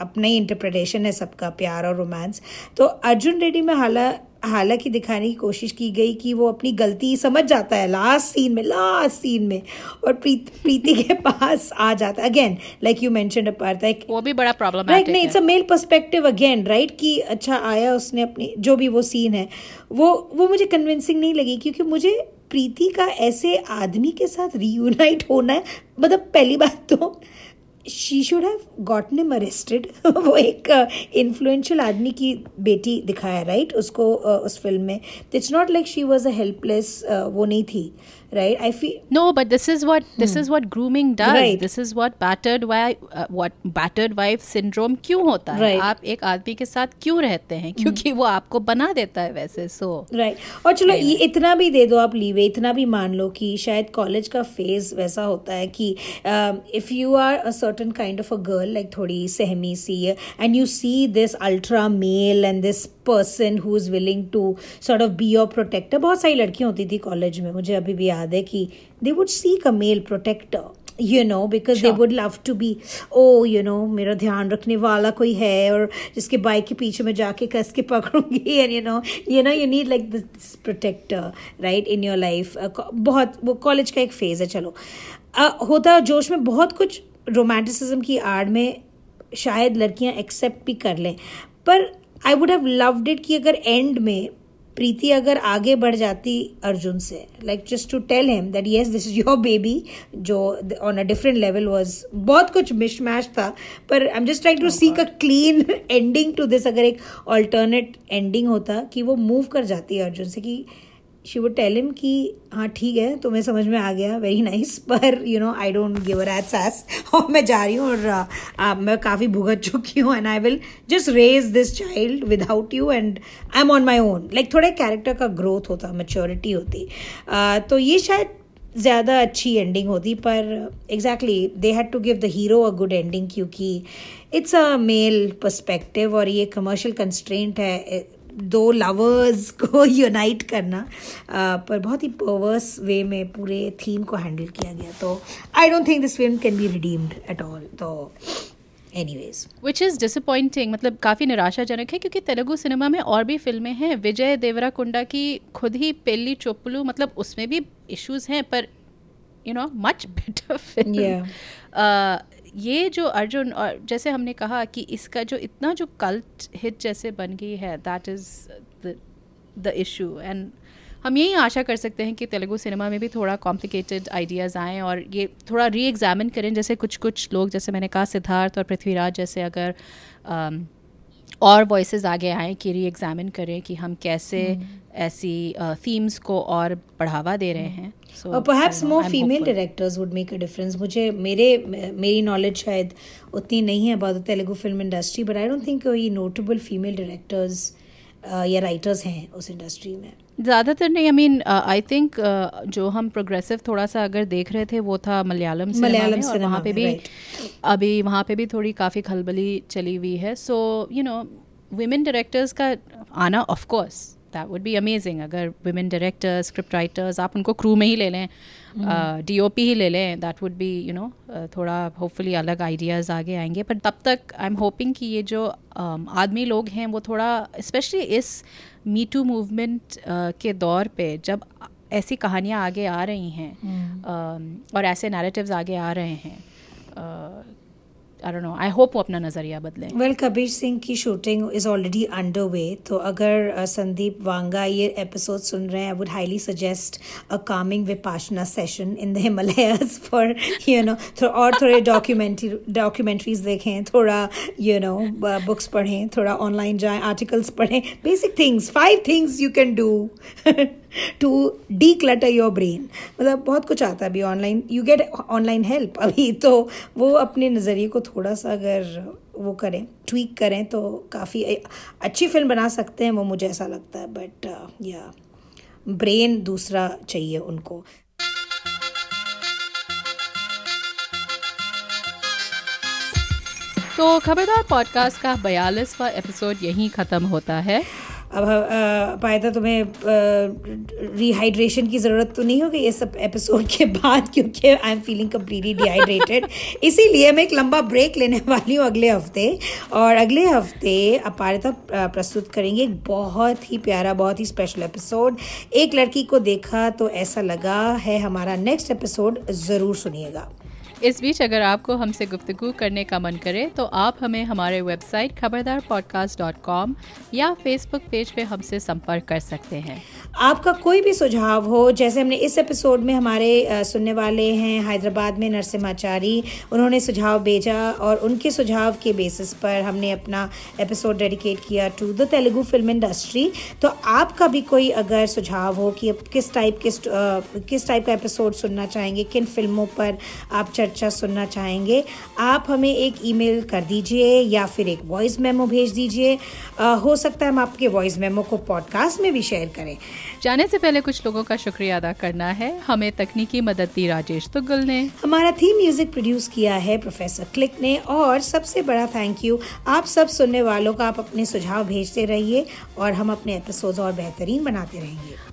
अपना ही इंटरप्रिटेशन है सबका प्यार और रोमांस तो अर्जुन रेड्डी में हाला हालाँकि दिखाने की कोशिश की गई कि वो अपनी गलती समझ जाता है लास्ट सीन में लास्ट सीन में और प्रीत प्रीति के पास आ जाता है। अगेन लाइक यू एक वो भी बड़ा राइट प्रॉब्लमैटिक नहीं it's a male perspective again right कि अच्छा आया उसने अपनी जो भी वो सीन है। वो वो मुझे कन्विंसिंग नहीं लगी क्योंकि मुझे प्रीति का ऐसे आदमी के साथ रीयूनाइट होना है। मतलब पहली बात तो she should have gotten em arrested वो एक इन्फ्लुएंशियल uh, आदमी की बेटी दिखाया राइट right? उसको uh, उस फ़िल्म में। It's not like she was a helpless वो नहीं थी। Right I feel No, but this is what this is what grooming does. Right. This is what battered wife uh, what battered wife syndrome क्यों होता है? आप एक आदमी के साथ क्यों रहते हैं? क्योंकि वो आपको बना देता है वैसे सो राइट और चलो ये इतना भी दे दो आप लीवे इतना भी मान लो कि शायद कॉलेज का फ़ेज़ वैसा होता है कि um, if you are a certain kind of a girl like थोड़ी सहमी सी and you see this ultra male and this person who is willing to sort of be your protector बहुत सारी लड़कियाँ होती थी कॉलेज में मुझे अभी भी याद है कि they would seek a male protector you know because they would love to be oh you know मेरा ध्यान रखने वाला कोई है और जिसके बाइक के पीछे मैं जाके कस के पकड़ूँगी and you know you know you need like this protector right in your life बहुत वो कॉलेज का एक फ़ेज़ है चलो। uh, होता जोश में बहुत कुछ रोमांटिसिज्म की आड़ में शायद लड़कियाँ एक्सेप्ट भी कर लें पर I would have loved it कि अगर एंड में प्रीति अगर आगे बढ़ जाती अर्जुन से like just to tell him that yes this is your baby जो on a different level was बहुत कुछ मिशमैश था पर I am just trying to seek a clean ending to this अगर एक ऑल्टरनेट एंडिंग होता कि वो मूव कर जाती अर्जुन से कि शी वुड टेल हिम कि हाँ ठीक है तुम्हें समझ में आ गया वेरी नाइस पर you know I don't give a rat's ass और मैं जा रही हूँ और uh, मैं काफ़ी भुगत चुकी हूँ and I will just raise this child without you and I am on my own like थोड़ा कैरेक्टर का ग्रोथ होता मेच्योरिटी होती। uh, तो ये शायद ज़्यादा अच्छी एंडिंग होती पर exactly they had to give the hero a good ending क्योंकि इट्स अ मेल पर्सपेक्टिव और ये कमर्शियल कंस्ट्रेंट है दो लवर्स को यूनाइट करना पर बहुत ही परवर्स वे में पूरे थीम को हैंडल किया गया। तो I don't think this film can be redeemed at all तो एनीवेज विच इज़ डिसअपॉइंटिंग मतलब काफ़ी निराशाजनक है क्योंकि तेलुगु सिनेमा में और भी फ़िल्में हैं। विजय देवराकुंडा की खुद ही पेली चोपलू मतलब उसमें भी इश्यूज़ हैं पर you know much better film. ये जो अर्जुन और जैसे हमने कहा कि इसका जो इतना जो कल्ट हिट जैसे बन गई है that is the issue and हम यही आशा कर सकते हैं कि तेलुगु सिनेमा में भी थोड़ा कॉम्प्लिकेटेड आइडियाज़ आएँ और ये थोड़ा री एग्जामिन करें जैसे कुछ कुछ लोग जैसे मैंने कहा सिद्धार्थ और पृथ्वीराज जैसे अगर um, और वॉइसेस आगे आएँ कि री एग्जामिन करें कि हम कैसे ऐसी थीम्स को और बढ़ावा दे रहे हैं। So, और perhaps I don't know, more I'm female hopeful. directors would make a difference मुझे मेरे मेरी नॉलेज शायद उतनी नहीं है about the Telugu film industry but I don't think कोई नोटेबल फीमेल डायरेक्टर्स या राइटर्स हैं उस इंडस्ट्री में ज़्यादातर नहीं आई मीन आई थिंक जो हम प्रोग्रेसिव थोड़ा सा अगर देख रहे थे वो था मलयालम मलयालम और वहाँ पे भी right. अभी वहाँ पे भी थोड़ी काफ़ी खलबली चली हुई है so you know women directors का आना of course that would be amazing अगर women डायरेक्टर्स स्क्रिप्ट राइटर्स आप उनको क्रू में ही ले लें डी ओ पी ही ले लें that would be you know थोड़ा होपफुली अलग आइडियाज़ आगे आएँगे. पर तब तक आई एम होपिंग कि ये जो um, आदमी लोग हैं वो थोड़ा स्पेशली इस मी टू मूवमेंट के दौर पे जब ऐसी कहानियाँ आगे आ रही हैं um, और ऐसे नैरेटिव्स आगे आ रहे हैं I don't know I hope वो अपना नज़रिया बदलें। वेल कबीर सिंह की shooting is already under way तो अगर uh, संदीप वांगा ये एपिसोड सुन रहे हैं I would highly suggest a calming vipassana session in the Himalayas for you know और थोड़े डॉक्यूमेंट्री डॉक्यूमेंट्रीज देखें थोड़ा यू नो बुक्स पढ़ें थोड़ा ऑनलाइन जाएँ आर्टिकल्स पढ़ें basic things five things you can do to declutter your brain मतलब बहुत कुछ आता है अभी online you get online help अभी तो वो अपने नज़रिए को थोड़ा सा अगर वो करें ट्वीक करें तो काफ़ी अच्छी फ़िल्म बना सकते हैं, वो मुझे ऐसा लगता है बट या ब्रेन दूसरा चाहिए उनको. तो खबरदार पॉडकास्ट का बयालीसवा एपिसोड यहीं ख़त्म होता है। अब पायता तुम्हें रिहाइड्रेशन की ज़रूरत तो नहीं होगी इस एपिसोड के बाद क्योंकि I am feeling completely dehydrated इसीलिए मैं एक लंबा ब्रेक लेने वाली हूँ अगले हफ़्ते और अगले हफ़्ते अपारिता प्रस्तुत करेंगे एक बहुत ही प्यारा बहुत ही स्पेशल एपिसोड एक लड़की को देखा तो ऐसा लगा है हमारा नेक्स्ट एपिसोड ज़रूर सुनिएगा। इस बीच अगर आपको हमसे गुफ्तगू करने का मन करे तो आप हमें हमारे website Khabardar podcast dot com या फेसबुक पेज पे हमसे संपर्क कर सकते हैं। आपका कोई भी सुझाव हो, जैसे हमने इस एपिसोड में हमारे सुनने वाले हैं हैदराबाद में नरसिम्हाचारी, उन्होंने सुझाव भेजा और उनके सुझाव के बेसिस पर हमने अपना एपिसोड डेडिकेट किया to the Telugu film industry तो आपका भी कोई अगर सुझाव हो कि किस टाइप के किस टाइप का एपिसोड सुनना चाहेंगे, किन फ़िल्मों पर आप चर्चा सुनना चाहेंगे आप हमें एक ईमेल कर दीजिए या फिर एक वॉइस मेमो भेज दीजिए। हो सकता है हम आपके वॉइस मेमो को पॉडकास्ट में भी शेयर करें। जाने से पहले कुछ लोगों का शुक्रिया अदा करना है। हमें तकनीकी मदद दी राजेश तुगल ने। हमारा थीम म्यूज़िक प्रोड्यूस किया है प्रोफेसर क्लिक ने और सबसे बड़ा थैंक यू आप सब सुनने वालों का आप अपने सुझाव भेजते रहिए और हम अपने एपिसोड और बेहतरीन बनाते रहेंगे